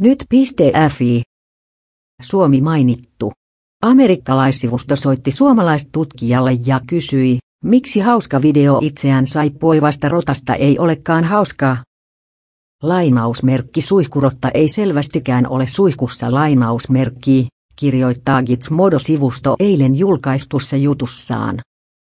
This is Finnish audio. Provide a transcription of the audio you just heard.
Nyt.fi. Suomi mainittu. Amerikkalaissivusto soitti suomalaistutkijalle ja kysyi, miksi hauska video itseään saippuivasta rotasta ei olekaan hauskaa. Lainausmerkki suihkurotta ei selvästikään ole suihkussa lainausmerkki, kirjoittaa Gizmodo-sivusto eilen julkaistussa jutussaan.